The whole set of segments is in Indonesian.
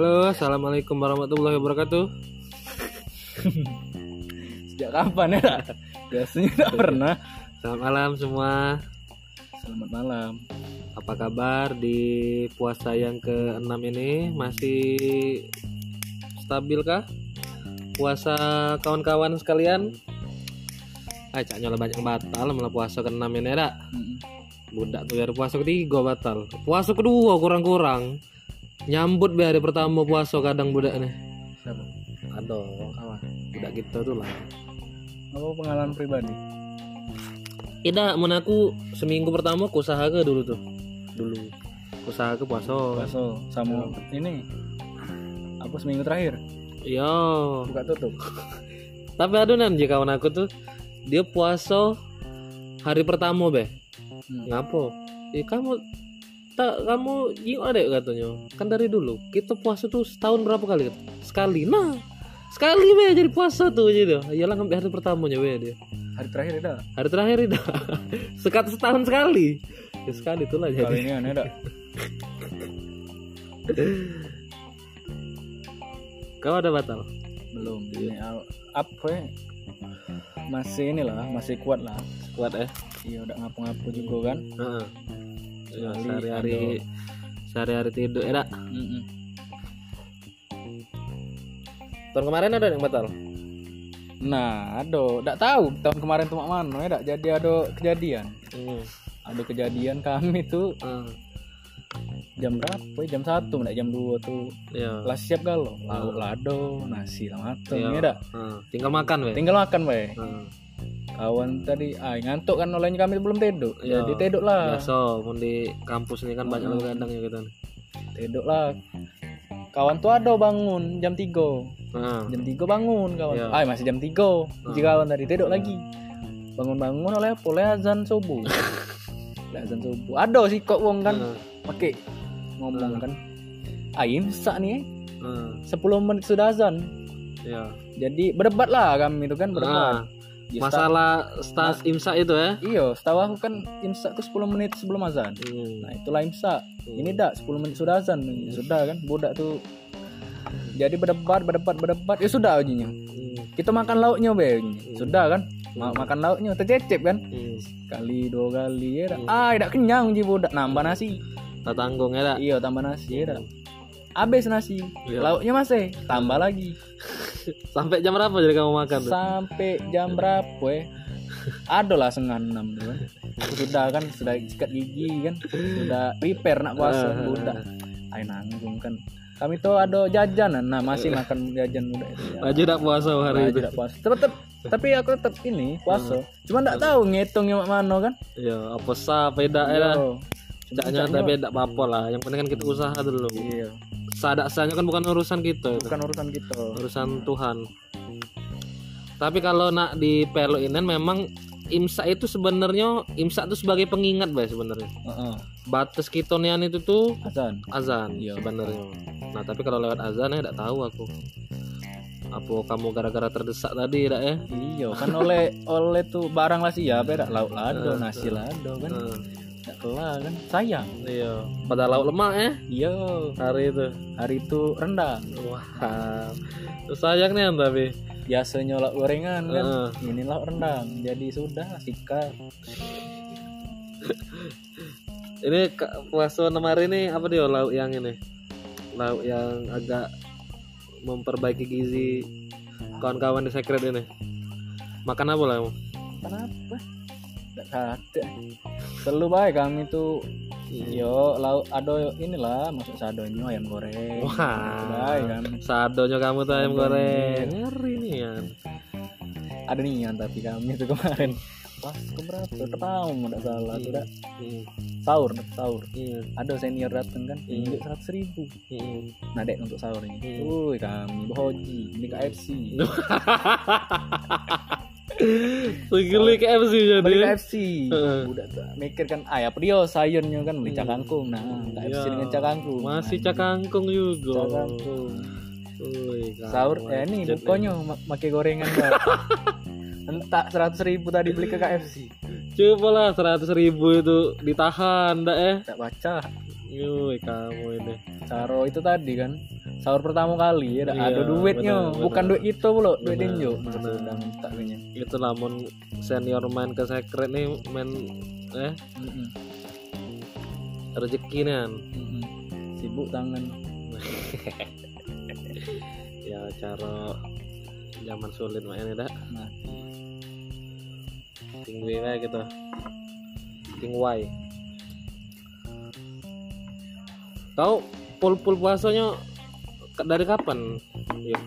Halo, assalamualaikum warahmatullahi wabarakatuh. Sejak kapan ya? Biasanya tak pernah. Selamat malam semua. Selamat malam. Apa kabar di puasa yang ke-6 ini? Masih stabil kah? Puasa kawan-kawan sekalian? Ah, cak nyola banyak batal malah puasa ke-6 ini. Mm-mm. Budak tuh dari puasa ketiga batal. Puasa kedua kurang-kurang. Nyambut be hari pertama puasa kadang budak nih. Siapa? Aduh, Kawan. budak kita tuh lah. Apa pengalaman pribadi? Tidak, mun aku seminggu pertama aku usaha ke dulu tuh. Dulu. Usaha ke puasa. Bakso sama ini. Apa seminggu terakhir? Iya. Buka tutup. Tapi adunan jika kawan aku tuh dia puasa hari pertama be. Hmm. Ngapo? Eh kamu tak kamu jiwa deh katanya. Kan dari dulu kita puasa tuh setahun berapa kali? Sekali. Nah, sekali be jadi puasa tuh gitu. Iyalah ngambil hari pertamanya be dia. Hari terakhir ada. Hari terakhir itu sekat setahun sekali. Ya, sekali itulah Kali jadi. ini aneh dak. Kau ada batal? Belum. Ini apa ya? Masih inilah, masih kuat lah. Kuat eh. Iya udah ngapu-ngapu juga kan. Heeh. Ya, Sekali sehari-hari sehari-hari tidur ya. Mm-mm. Tahun kemarin ada yang batal? Nah, ada, tak tahu tahun kemarin tuh mak mana ya, dak. Jadi ada kejadian. Hmm. Ada kejadian kami tuh Ah, jam berapa? ya? Jam satu, nggak jam 2 tuh. ya. Lah siap galau, lauk lado, nasi lah mateng Iya. ya dak. Ah, tinggal makan weh. Tinggal makan bae. Ah, Kawan tadi, ah ngantuk kan olehnya kami belum tidur. Iya. Jadi tidur lah. biasa pun di kampus ini kan banyak Hmm. lu gadang ya gitu. Tidur lah. Kawan tuh ada bangun jam 3 Nah, Jam 3 bangun kawan. Iya. Ah masih jam 3 Jadi kawan tadi tidur lagi. Bangun-bangun oleh? Oleh azan subuh. oleh azan subuh. Ada sih kok wong kan ah, pakai ngomong kan. Ah imsak nih. eh. ah, 10 menit sudah azan. ya. Jadi berdebat lah kami itu kan Ah, berdebat. Ya, masalah start imsak itu ya. Iya, setahu aku kan imsak tuh 10 menit sebelum azan. Hmm. Nah, itulah imsak. Ini dak 10 menit sudah azan. Ya Sudah kan, budak tuh jadi berdebat, berdebat, berdebat. Ya sudah ujinya. Hmm. Kita makan lauknya be. ujinya. Sudah kan? Ma- makan lauknya tercecep kan? Hmm. Kali dua kali ya. dak. Ah, tidak kenyang uji budak. Nambah nasi. Tak tanggung ya. Iya, tambah nasi ya. dak. Habis nasi. Iya. Lauknya masih tambah lagi. Sampai jam berapa jadi kamu makan tuh? Sampai jam berapa ya? Ada lah setengah enam tuh kan. Sudah kan, sudah sikat gigi kan. Sudah prepare nak puasa Ah. budak. Ayo nanggung kan. Kami tuh ada jajanan, nah masih makan jajan budak itu. Ya. Aja dak puasa hari Nah, itu. tidak puasa. Tetap, tapi aku tetap ini puasa. Cuma enggak tahu ngitungnya mano kan. Ya, apa sah beda ya. Iya. Caknya ada beda apa lah. Yang penting kan kita usaha dulu. Iya. Sadak sahnya kan bukan urusan kita. itu. Bukan urusan kita. urusan Tuhan. Tapi kalau nak di pelo ini memang imsak itu sebenarnya imsak itu sebagai pengingat bay sebenarnya. Heeh. Batas kitonian itu tuh Azan. azan Iya. sebenarnya. Nah tapi kalau lewat azan ya tidak tahu aku. Apa kamu gara-gara terdesak tadi tidak ya? Iya, kan oleh oleh tuh barang lah sih ya, beda lauk lado, nasi lado kan. Nah, Enggak kelah kan. Sayang. iya. Pada lauk lemak ya Iya, hari itu. hari itu rendang. Wah. Sayang nih tapi. Biasanya lauk gorengan kan. Heeh. Ini lauk rendang. Jadi sudah sikat. Ini puasa enam hari ini apa dia lauk yang ini? Lauk yang agak memperbaiki gizi kawan-kawan di secret ini. Makan apa lah kamu? Kenapa? Enggak ada. Selalu baik kami tuh Yo, lauk ada inilah maksud sadonya ayam goreng. Wah. Baik kan. Sadonya kamu tuh ayam goreng. Ngeri nih ya. Ada nian tapi kami tuh kemarin pas keberapa? Pertama enggak salah tuh dah. Hmm. sahur sahur. Hmm. Ada senior datang kan, tunjuk seratus ribu. Hmm. Nah dek untuk sahurnya. Hmm. Woi kami bohoji, ini KFC. Segeli KFC jadi. Beli. Heeh. Udah mikir kan, ah ya dia sayurnya kan beli cakangkung. Nah, KFC Iya. dengan cakangkung. Masih Nah, cakangkung juga. Cakangkung. Wih, Sahur, eh ini bukonya pakai gorengan. Entah seratus ribu tadi beli ke KFC. Coba lah seratus ribu itu ditahan, ndak eh? Tak baca. Yui kamu ini. Caro itu tadi kan sahur pertama kali ya Iya, ada duitnya. bener, bukan bener. duit itu lo duit minta kayaknya itu namun senior main ke secret nih main eh Mm-mm. rezeki nih kan. Mm-mm. sibuk tangan. Ya cara zaman sulit mainnya dah nah. Tinggi kayak gitu. King Y tahu pul pul puasanya dari kapan? Ya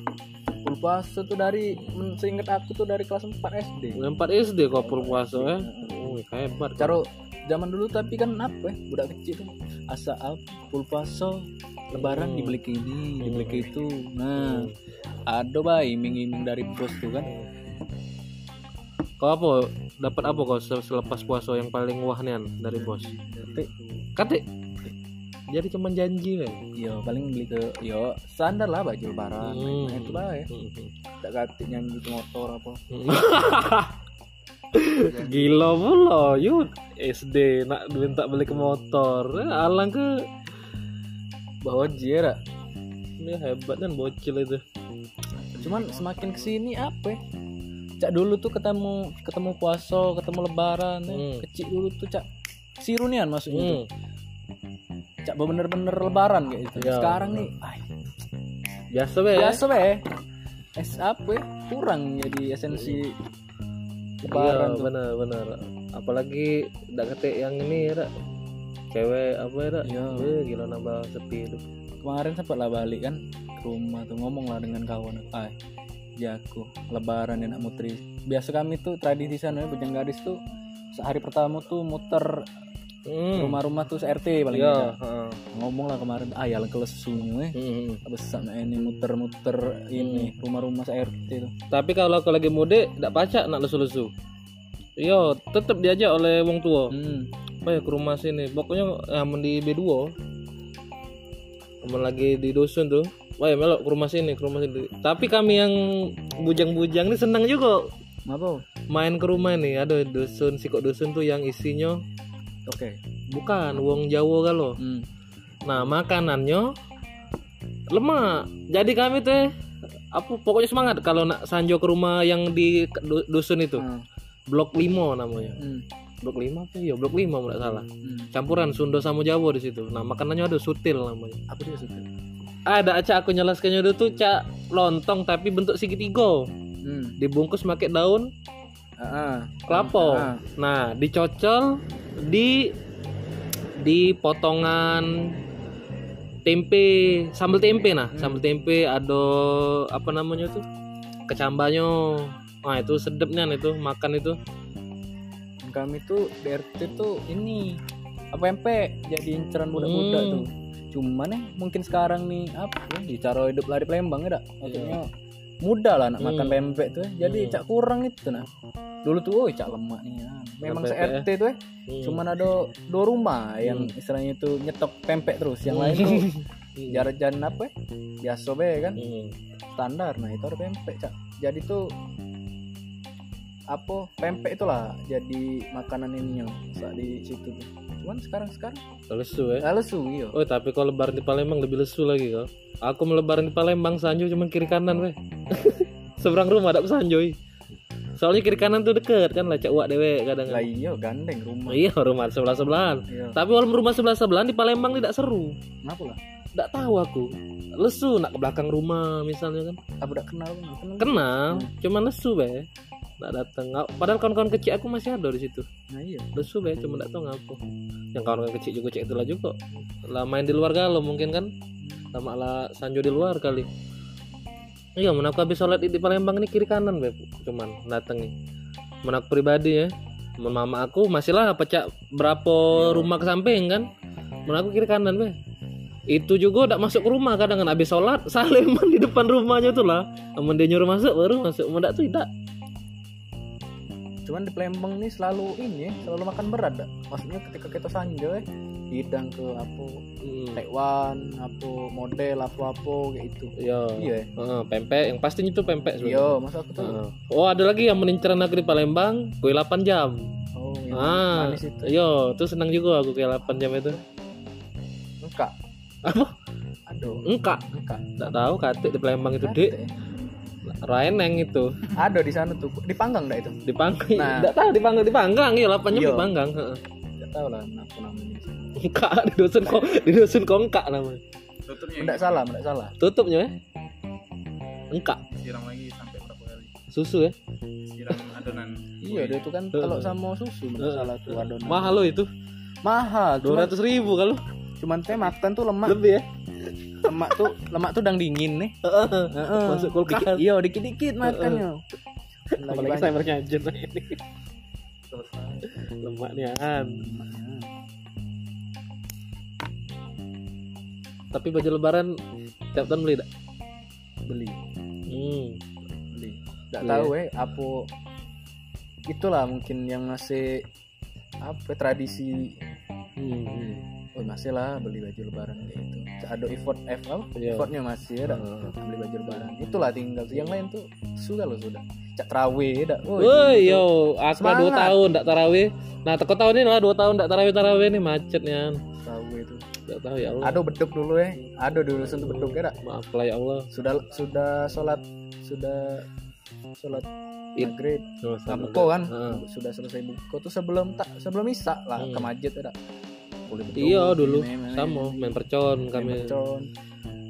full puasa tuh dari seingat aku tuh dari kelas 4 SD 4 SD kok pul puasa ya oh hebat. Caro zaman dulu tapi kan apa ya budak kecil. Tuh asa full puasa lebaran Hmm. dibeli ke ini dibeli ke itu. Nah ada bayi iming-iming dari bos tuh kan. Kau apa? Dapat apa kau se- selepas puasa yang paling wah nian dari bos? Tapi kate jadi cuman janji kan yo paling beli ke yo standar lah baju lebaran Hmm. nah, itu lah ya Hmm. tak ganti nyanyi ke motor apa Gila pula, yuk SD nak minta beli ke motor, Eh, alang ke bawa jera ini hebat kan bocil itu. cuman semakin ke sini apa ya cak dulu tuh ketemu ketemu puasa ketemu lebaran ya. Hmm. kecil dulu tuh cak sirunian maksudnya tuh. Cak bener-bener lebaran kayak gitu Ya. sekarang nih ay, Biasa be. biasa be es apa ya, kurang jadi esensi Iya lebaran tuh benar benar. Apalagi udah ketik yang ini ya, cewek apa ya? Iya. Eh, gila nambah sepi itu. kemarin sempat lah balik kan ke rumah tuh ngomong lah dengan kawan ay jago lebaran enak muteri biasa kami tuh tradisi sana bujang gadis tuh sehari pertama tuh muter Hmm. rumah-rumah tuh RT paling heeh. ngomong lah kemarin ayah ke lesunya eh Hmm. besar ini muter-muter ini rumah-rumah RT tuh Tapi kalau aku lagi mudik, tidak pacak nak lesu-lesu. Iya, tetap diajak oleh wong tua. hmm. apa ya ke rumah sini pokoknya amun di B2 amun lagi di dusun tuh wah ya melok ke rumah sini ke rumah sini tapi kami yang bujang-bujang ini senang juga apa main ke rumah nih ada dusun sikok dusun tuh yang isinya oke bukan wong Jawa kalau hmm. nah makanannya lemak jadi kami teh apa pokoknya semangat kalau nak sanjo ke rumah yang di du- dusun itu Ah. blok 5 namanya Hmm. blok 5 apa ya blok 5 tidak salah Hmm. campuran Sunda sama Jawa di situ. Nah makanannya ada sutil namanya. apa dia suka Ada acak aku nyelaskannya dulu tuh cak lontong tapi bentuk segitiga, hmm. dibungkus pakai daun ah. kelapa. Ah. Nah dicocol di di potongan tempe sambal tempe nah sambal tempe ada apa namanya tuh kecambahnya nah itu sedepnya itu makan itu kami tuh di RT tuh ini apa MP jadi inceran budak-budak Hmm. tuh cuman nih mungkin sekarang nih apa ya cara hidup lari Palembang ya dak maksudnya mudah lah nak Hmm. makan pempek tuh ya. jadi Hmm. cak kurang itu nah dulu tuh oh cak lemak nih ya. memang se RT tuh ya Hmm. cuman ada dua rumah yang istilahnya itu nyetok pempek terus yang lain tuh jajan apa ya biasa be kan Hmm. standar nah itu ada pempek cak jadi tuh apa pempek itulah jadi makanan ininya saat di situ tuh cuman sekarang sekarang lesu ya lesu iya Oh tapi kalau lebaran di Palembang lebih lesu lagi kok. Aku melebaran di Palembang Sanjo cuma kiri kanan weh. Seberang rumah ada Sanjoi. Soalnya kiri kanan tuh deket kan lah uak dewe kadang. lah iya gandeng rumah Iya rumah sebelah sebelahan. iya Tapi walaupun rumah sebelah sebelahan di Palembang tidak seru. kenapa lah Tidak tahu aku. Lesu nak ke belakang rumah misalnya kan. aku udah kenal kenal Kenal, cuma lesu be. Tidak datang. Padahal kawan-kawan kecil aku masih ada di situ. nah iya Lesu be, cuma tidak tahu ngapa. Yang kawan-kawan kecil juga cek itulah juga. Lah main di luar galau mungkin kan. sama lah Sanjo di luar kali iya mana aku habis sholat di Palembang ini kiri kanan beb. Cuman dateng nih. Mana aku pribadi ya. Mama aku masih lah pecah berapa rumah ke samping kan? Mana aku kiri kanan be itu juga udah masuk ke rumah kadang kan. Habis sholat saleman di depan rumahnya tuh lah. Amun dia nyuruh masuk baru masuk. Tuh tidak cuman di Palembang nih selalu ini ya, selalu makan berat dak maksudnya ketika kita sanjo ya hidang ke apa hmm. Taiwan apa model apa apa kayak itu iya iya ya? Heeh, pempek yang pastinya itu pempek sebenarnya. iya masa aku tuh Heeh. oh ada lagi yang menincaran aku di Palembang kue 8 jam oh yang ah manis itu iya tuh senang juga aku kue 8 jam itu enggak apa Aduh. Enggak. Enggak. Enggak tahu katik di Palembang itu, Dik. Raeneng itu. Ada di sana tuh. Dipanggang enggak itu? Dipanggang. Nah. Enggak tahu dipanggang dipanggang ya Iya. dipanggang. Heeh. Enggak tahu lah apa namanya. Enggak di dusun kok di dusun kok enggak namanya. tutupnya Enggak salah, enggak salah. Tutupnya ya? Enggak. siram lagi sampai berapa kali Susu ya. siram adonan Iya, dia itu kan kalau sama susu enggak salah tuh adonan. Mahal loh itu. Mahal. Dua ratus ribu kalau cuman teh makan tuh lemak. lebih ya. Lemak tuh lemak tuh dang dingin nih. Masuk kulkas. Dikit- Iya, dikit-dikit makannya. Lagi Apalagi saya bernyajin ini. Lemaknya an. Tapi baju lebaran tiap tahun beli tak? beli. Hmm. beli nggak Beli tahu eh apa itulah mungkin yang ngasih apa tradisi Hmm. Oh masih lah beli baju lebaran gitu. Ada effort F apa? Iya. effortnya masih ada Heeh. beli baju lebaran. Itulah tinggal yang lain tuh sudah loh sudah. Cak trawe dah Woi yo, aku dua tahun ndak tarawih. Nah, teko tahun ini lah dua tahun ndak tarawih tarawih nih macetnya. trawe itu. Ndak tahu ya Allah. ada beduk dulu eh. Ada dulu sentuh beduk ya dak. Maaf lah ya Allah. sudah sudah sholat sudah sholat maghrib. Oh, Nah, buko kan? Heeh. sudah selesai buko tuh sebelum tak sebelum isak lah Hmm. ke masjid ada beduk, Iya dulu main- main- sama main percon main kami. mercon.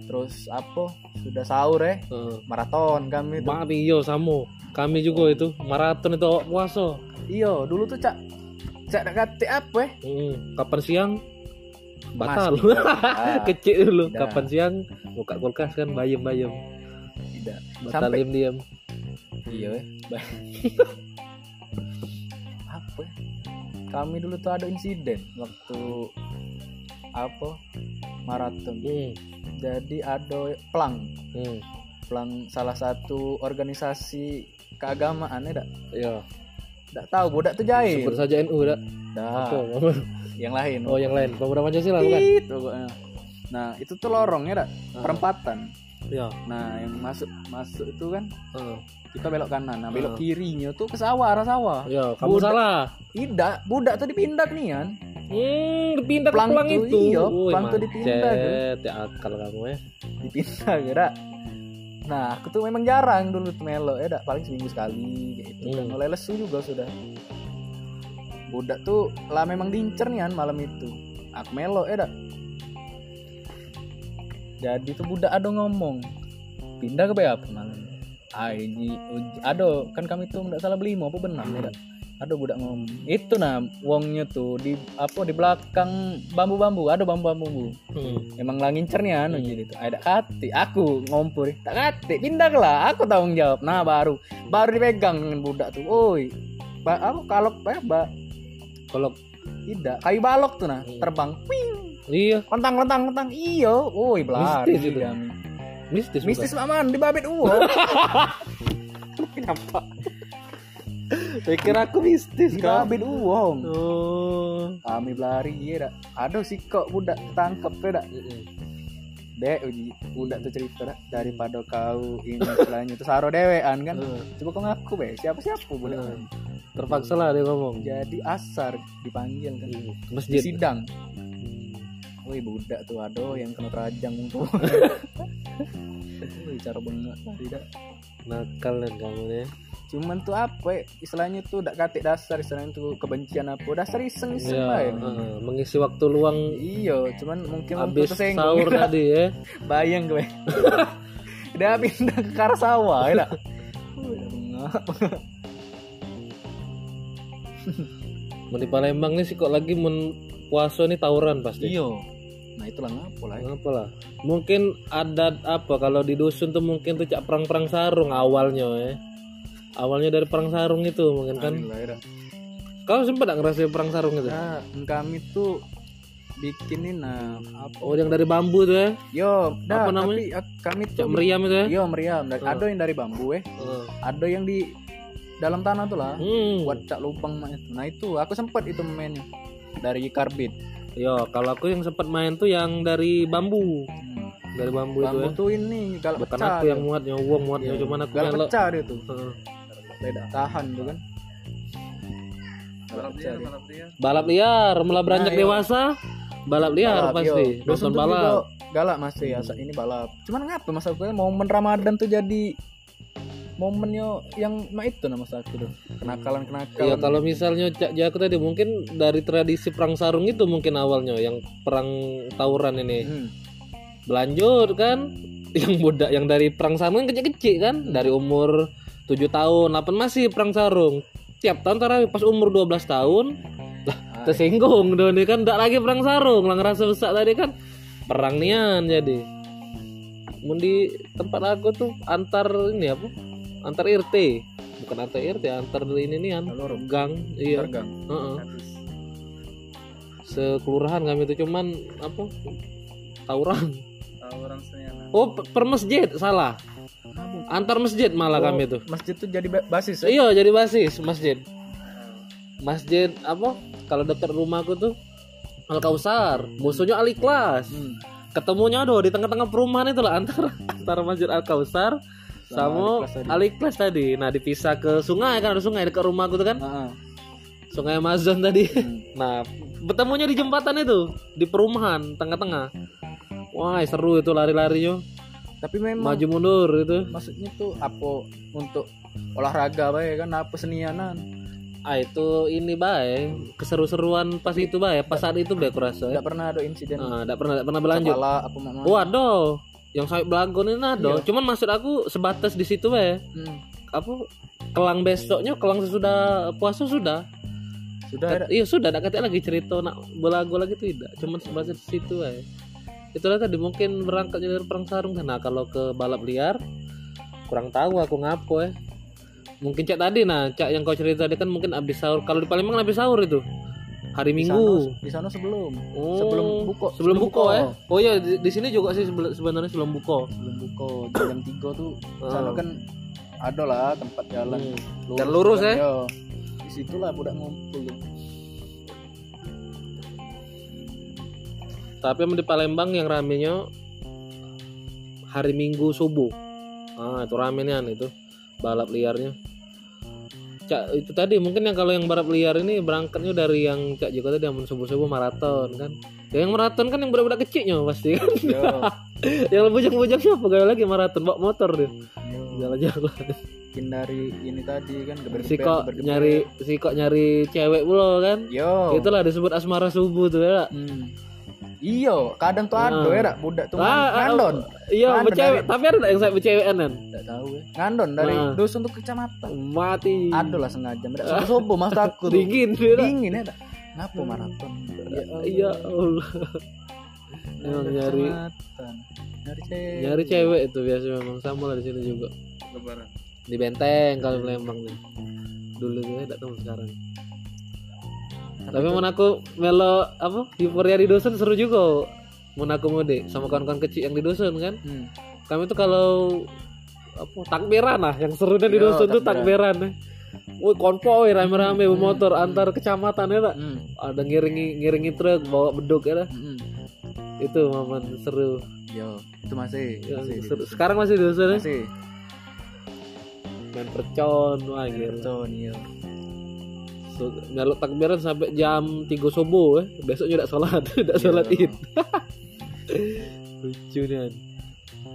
terus apa sudah sahur eh Heeh. maraton kami tuh. Maaf iyo sama. Kami juga itu maraton itu awak puasa. iya dulu tuh cak cak kate apa eh Hmm. Kapan siang? Batal. Mas, Ah, Kecil dulu. Tidak. Kapan siang? Buka kulkas kan bayem-bayem. tidak Batal Sampai- diam-diam. iya eh? kami dulu tuh ada insiden waktu apa maraton Hmm. jadi ada pelang Hmm. pelang salah satu organisasi keagamaan ya dak Iya. dak tahu budak tuh jahil Sebut saja NU dak. dah yang lain Oh, yang lain. Pemuda Pancasila bukan? Itu. Nah, itu tuh lorong ya, Dak? perempatan. Iya. Nah, yang masuk masuk itu kan Heeh. kita belok kanan. Nah, belok Ah. kirinya tuh ke sawah, arah sawah. Iya, kamu Budak. salah. Tidak, budak tuh dipindah nih kan. Hmm, dipindah ke Pelang pelang tuh, itu. iya, Woi, pelang tuh dipindah. Ya akal kamu ya. Dipindah ya, Dak. Nah, aku tuh memang jarang dulu tuh melo ya, Dak. Paling seminggu sekali gitu. kan. Hmm. Mulai lesu juga sudah. Budak tuh lah memang diincer nih kan malam itu. Aku melo ya, Dak. Jadi tuh budak ada ngomong pindah ke apa malam. Ini uj- ada kan kami tuh nggak salah beli mau apa benar ya, Dak? Ada budak ngomong. Itu nah wongnya tuh di apa di belakang bambu-bambu, ada bambu-bambu. Hmm. Emang lah ngincernya anu jadi tuh. Ada kati, aku ngompor, tak kati, pindah lah, aku tanggung jawab. Nah baru, baru dipegang dengan budak tuh. Oi, ba, apa kalok apa? Ba, Kalau tidak, kayu balok tuh nah, Hmm. terbang, ping, iya, lentang lentang lentang, iyo, oi belari Mistis itu. kami. mistis. Mistis aman di babet uwo. Kenapa? Pikir aku mistis di kan? babet uwo. Oh. Kami belari ya dak. Ada sih kok budak tangkep ya dak. Dek, budak tuh cerita dak daripada kau ini istilahnya tuh saro dewean kan. Eh, Coba kau ngaku be, siapa siapa budak. eh. Terpaksa lah dia ngomong. Jadi asar dipanggil kan. Di Masjid. sidang. Woi budak tuh aduh yang kena terajang tuh. Woi cara bengak tidak. Nakal kan kamu ya. Cuman tuh apa ya, istilahnya tuh dak katik dasar istilahnya tuh kebencian apa dasar iseng iseng Ya, ya. eh, mengisi waktu luang Iya, cuman mungkin habis sahur tadi ya. Bayang gue. Dia pindah ke arah sawah ya. Mau di Palembang nih sih kok lagi men puasa nih tawuran pasti. Iya. Nah itulah ngapa lah. ya. Apa lah? Mungkin adat apa kalau di dusun tuh mungkin tuh cak perang-perang sarung awalnya ya. Awalnya dari perang sarung itu mungkin kan. Alhamdulillah, ya. Kau sempat gak ngerasain perang sarung itu? Nah, kami tuh bikinin nah apa Oh yang dari bambu tuh ya? Yo, dah, Apa namanya? tapi eh, kami tuh meriam itu ya? Yo, meriam. Oh. Ada yang dari bambu eh, Heeh. ada yang di dalam tanah tuh lah. Hmm. Buat cak lubang. Nah, itu aku sempat itu mainnya dari karbit. Yo, kalau aku yang sempat main tuh yang dari bambu. Hmm. Dari bambu, itu Bambu ya. tuh ini galak Bukan pecah. aku yang muatnya, uang muatnya Iya. cuman aku galak melok. pecah dia tuh. Heeh. Tidak tahan tuh kan. Galak balap liar balap liar Balap liar, mulai beranjak Nah, iya. dewasa. balap liar Balap, pasti yo. Dosen nonton balap galak masih ya ini balap cuman ngapa mas aku momen Ramadan tuh jadi momennya yang nah itu nama aku tuh kenakalan kenakalan Iya kalau misalnya Cak Jaku tadi mungkin dari tradisi perang sarung itu mungkin awalnya yang perang tawuran ini. Hmm. berlanjut kan? Yang budak yang dari perang sarung kan kecil-kecil kan? Dari umur 7 tahun 8 masih perang sarung. Tiap tahun tarawih pas umur 12 tahun lah Ah, tersinggung dong ini kan? Tidak lagi perang sarung lah ngerasa besar tadi kan? Perang nian jadi. Mun di tempat aku tuh antar ini apa antar RT bukan antar RT antar ini nian Lalu gang iya. Tergang. Heeh. Habis. sekelurahan kami itu cuman apa tawuran. Tahu orang senyana. oh pe- per masjid salah. Antar masjid malah Oh, kami itu. masjid tuh jadi ba- basis ya? iya jadi basis masjid. Masjid apa kalau dekat rumahku tuh Al Kausar musuhnya Al Ikhlas Hmm. ketemunya aduh di tengah-tengah perumahan itu lah antara antara masjid Al Kausar sama Al-Ikhlas tadi. Al Ikhlas tadi nah dipisah ke sungai kan ada sungai dekat rumahku tuh kan Ah, ah. sungai Amazon tadi Hmm. Nah, bertemunya di jembatan itu, di perumahan tengah-tengah. Wah, seru itu lari-larinya, tapi memang maju mundur itu. maksudnya tuh apa untuk olahraga bae kan apa senianan Ah, itu ini baik, keseru-seruan pas itu baik, pas saat itu baik kurasa. tidak pernah ada insiden Nah, enggak pernah enggak pernah berlanjut. kepala apa mama Waduh, yang sampai belagon ini ada. Iya. Cuman maksud aku sebatas di situ baik. Hmm. Apa kelang besoknya, kelang sesudah puasa sudah. sudah ada Iya sudah, tidak kata lagi cerita nak belago lagi tidak. Cuman sebatas di situ baik. Itulah tadi mungkin berangkatnya dari perang sarung kan. Nah, kalau ke balap liar kurang tahu aku ngapo ya. Mungkin cak tadi nah, cak yang kau cerita tadi kan mungkin abis sahur. Kalau di Palembang abis sahur itu hari Minggu. di sana sebelum Oh, sebelum buka sebelum buka ya. Oh iya di, di sini juga sih sebenarnya sebelum buka. sebelum buka jam tiga tuh Oh. sana kan ada lah tempat jalan Hmm. Dan lurus kan, ya? yo. di situlah budak ngumpul. Tapi di Palembang yang ramenya hari Minggu subuh. Ah, itu ramenya itu balap liarnya. Cak itu tadi mungkin yang kalau yang balap liar ini berangkatnya dari yang Cak Joko tadi yang subuh-subuh maraton kan. Ya, yang maraton kan yang budak-budak kecilnya pasti kan. yo yang bujang-bujangnya apa gaya lagi maraton bawa motor dia. yo Jalan-jalan. mungkin dari ini tadi kan geber Si kok nyari si kok nyari cewek pula kan. yo Itulah disebut asmara subuh tuh ya. Hmm. Iyo, kadang tuh ada Ah. ya, Dak. budak tuh Ah, ah, ngandon. Iya, bercewek, tapi ada yang saya bercewekan kan. Enggak tahu ya. Ngandon dari Ah. dusun tuh ke kecamatan. Mati. Ada lah sengaja, enggak sobo-sobo mas aku. Dingin. Dingin ya, Dak. Ngapa maraton? Ya Allah. Iya Allah. Emang nyari. Nyari cewek. nyari cewek itu biasa memang sama lah di sini juga. Lebaran. Di Benteng kalau Lembang nih. Dulu tuh tidak tahu Tapi mau aku melo apa? Euforia di dosen seru juga. Aku mudik sama kawan-kawan kecil yang di dosen kan. Hmm. Kami tuh kalau apa takbiran lah yang serunya di Yo, dosen tuh takbiran. takbiran. Woi konvoy rame-rame bermotor antar kecamatan ya tak? Hmm. Ada ngiringi ngiringi truk bawa beduk ya tak? Hmm. Itu momen seru. Yo, itu masih. Yang masih. seru. Sekarang masih di dosen ya? Masih. main percon wah gitu. Betul, iya. So, nyaluk takbiran sampai jam 3 subuh eh. Besoknya udah sholat, udah sholat Iya. id. Lucu nih.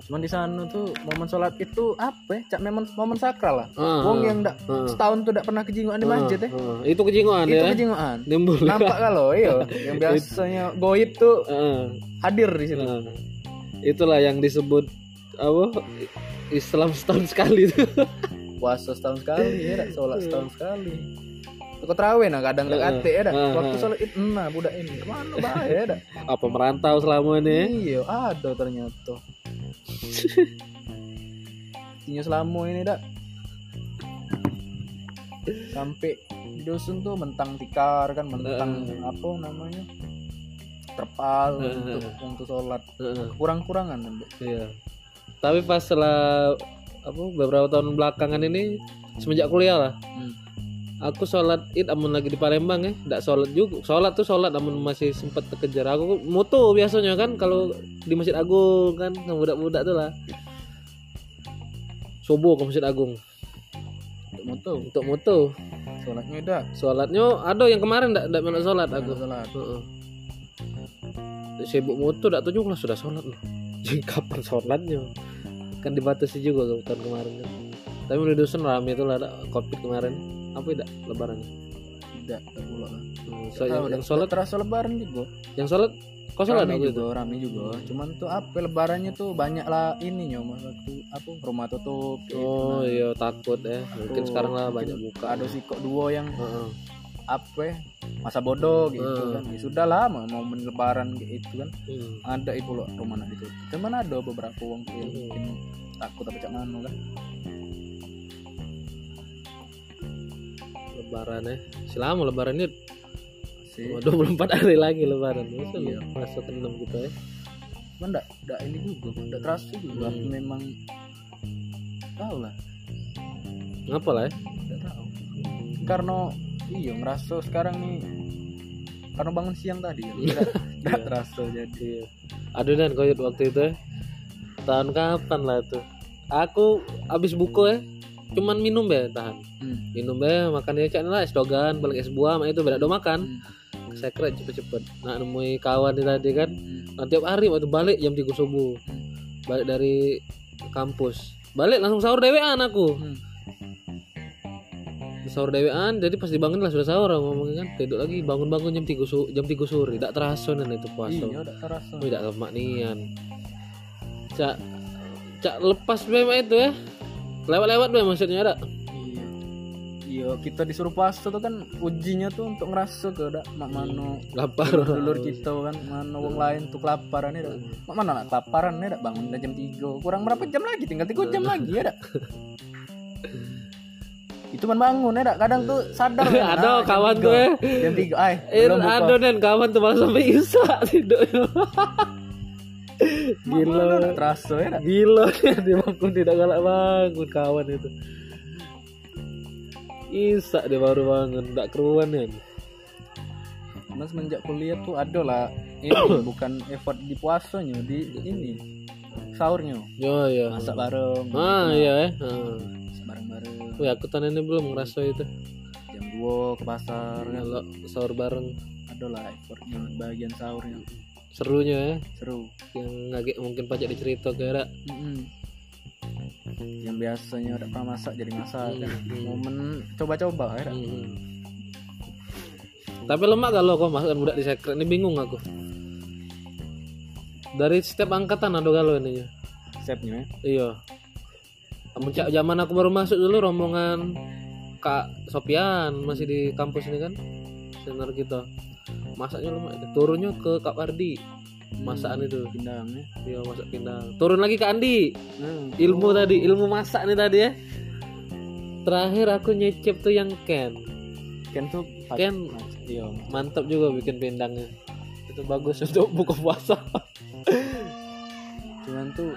Cuman di sana tuh momen sholat itu apa ya? Cak momen momen sakral lah. Ah, Wong yang ndak ah. setahun tuh ndak pernah kejinguan di masjid ya. Ah, itu kejinguan Itu ya. kejinguan. Nimbul. Nampak kalau iya yang biasanya goib tuh Ah, hadir di situ. ah. Itulah yang disebut apa? Islam setahun sekali itu. Puasa setahun sekali ya, sholat setahun sekali. Kau terawih nah kadang Heeh. ate ya dak. Heeh. Waktu sholat id nah budak ini. Mana bahaya ya dak. Apa merantau selama ini? Iya, ada ternyata. Tinya selama ini dak. Sampai di dusun tuh mentang tikar kan, mentang Heeh. apa namanya? terpal Heeh. untuk untuk sholat Heeh. kurang-kurangan kan Dek? Iya. Tapi pas setelah apa beberapa tahun belakangan ini semenjak kuliah lah, Hmm. Aku sholat id amun lagi di Palembang ya, tidak sholat juga. Sholat tuh sholat amun masih sempat terkejar. Aku mutu biasanya kan kalau di Masjid Agung kan sama budak-budak tuh lah. Subuh ke Masjid Agung untuk moto untuk mutu. sholatnya udah Sholatnya ada yang kemarin tidak tidak sholat aku. sholat Heeh. sibuk moto dak tujuh sudah sholat loh kapan sholatnya kan dibatasi juga tahun kemarin kan tapi di dusun rame itu lah ada covid kemarin apa tidak lebaran. Tidak tidak pula Hmm, so, yang, yang sholat? Terasa lebaran juga. Yang sholat? Kok sholat? Rame aku itu? juga rame juga. Cuman tuh apa lebarannya tuh banyak lah mas aku apa rumah tutup gitu. oh iya takut ya mungkin Tuh, sekarang lah banyak buka. ada sih kok duo yang Heeh. apa ya, masa bodoh gitu Hmm. kan. Ya sudah lah mau lebaran gitu kan. Hmm. ada ibu lo rumah ditutup cuman ada beberapa uang tuh yang mungkin takut apa cak kan lebaran ya selama lebaran ini. Cuma 24 hari lagi lebaran. Masa Iya. masuk ke enam gitu ya? Cuman enggak enggak ini juga enggak terasa juga. Hmm. memang tahu lah. Ngapa lah ya? Enggak tahu. Karena iya ngerasa sekarang nih karena bangun siang tadi ya enggak enggak terasa jadi. Iya. Aduh dan koyot waktu itu ya. Tahun kapan lah tuh? Aku abis buku ya. Cuman minum ya tahan. hmm. Minum ya makan ya cak lah es dogan balik es buah itu beda do makan. Hmm. Saya kira cepet-cepet. Nah nemui kawan ini tadi kan. Hmm. Nah, tiap hari waktu balik jam 3 subuh. Balik dari kampus. Balik langsung sahur dewean aku. Hmm. Sahur dewean jadi pas dibangun lah sudah sahur ngomongin kan. Tidur lagi bangun-bangun jam 3 su jam 3 sore. Tak terasa nen itu puasa. iya enggak terasa tidak kemaknian. Cak cak lepas memang itu ya. Lewat-lewat be maksudnya ada. Iya. Iya, kita disuruh puasa tuh kan ujinya tuh untuk ngerasa ke dak mak mano Lapar. dulur kita kan mano wong lain tuh kelaparan ya dak. Mak mana nak kelaparan ya dak bangun udah jam 3. Kurang berapa jam lagi? Tinggal 3 jam lagi ya dak. Itu man bangun ya dak. Kadang tuh sadar kan, Ada ah, jam kawan 3. tuh ya. Jam 3 ay. Eh, ada dan kawan tuh malah sampai isa tidur. Gila. terasa ya. Gila dia bangun tidak galak bangun kawan itu. Isa dia baru bangun, tidak keruan ya. Mas semenjak kuliah tuh ada lah ini bukan effort di puasanya di ini sahurnya Yo ya. masak bareng Ah iya ya. Ah. masak bareng-bareng Wih, aku tahun ini belum ngerasa itu. jam 2 ke pasar kan Kalau sahur bareng ada lah effortnya bagian sahurnya serunya ya. seru Yang ngagek mungkin pajak dicerita kira. Mm-mm. yang biasanya udah pernah masak jadi masak kan Hmm. momen coba-coba ya Dak. Hmm. Tapi lemak kalau kau masukkan budak di sekret ini bingung aku. Dari setiap angkatan ada galau ini ya. chefnya ya Iya. Kamu cak zaman aku baru masuk dulu rombongan Kak Sopian masih di kampus ini kan. Senior kita. Masaknya itu. Turunnya ke Kak Wardi. Masakan itu. pindangnya Iya, masak pindang. Turun lagi ke Andi. hmm. Ilmu tadi, ilmu masak nih tadi ya. Terakhir aku nyicip tuh yang Ken. Ken tuh Ken iya mantap juga bikin pindangnya itu bagus untuk buka puasa cuman tuh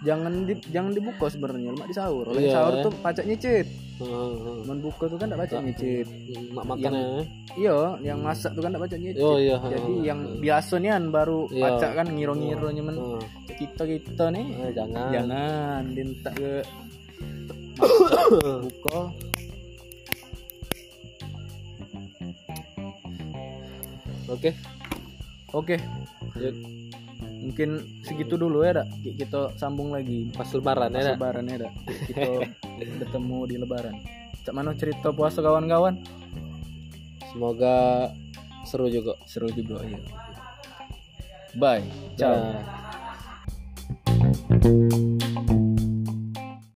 jangan di, jangan dibuka sebenarnya lemak di sahur. Oleh Iya, sahur ya. tuh pacak nyicit. Hmm, cuman buka tuh kan tak pacak nyicit. Mak makannya iya yang masak tuh kan tak pacak nyicit. Oh iya jadi yang biasa nih baru Iya. pacak kan ngiro-ngiro nyaman Hmm. kita kita nih. Eh, jangan. Jangan dinta ke buka. Oke. Oke. Lanjut. Mungkin segitu dulu ya dak. Kita sambung lagi. Pas lebaran pas ya lebaran ya dak. Kita bertemu di lebaran. Cak mana cerita puasa kawan-kawan? Semoga seru juga. Seru juga ya bye. Ciao.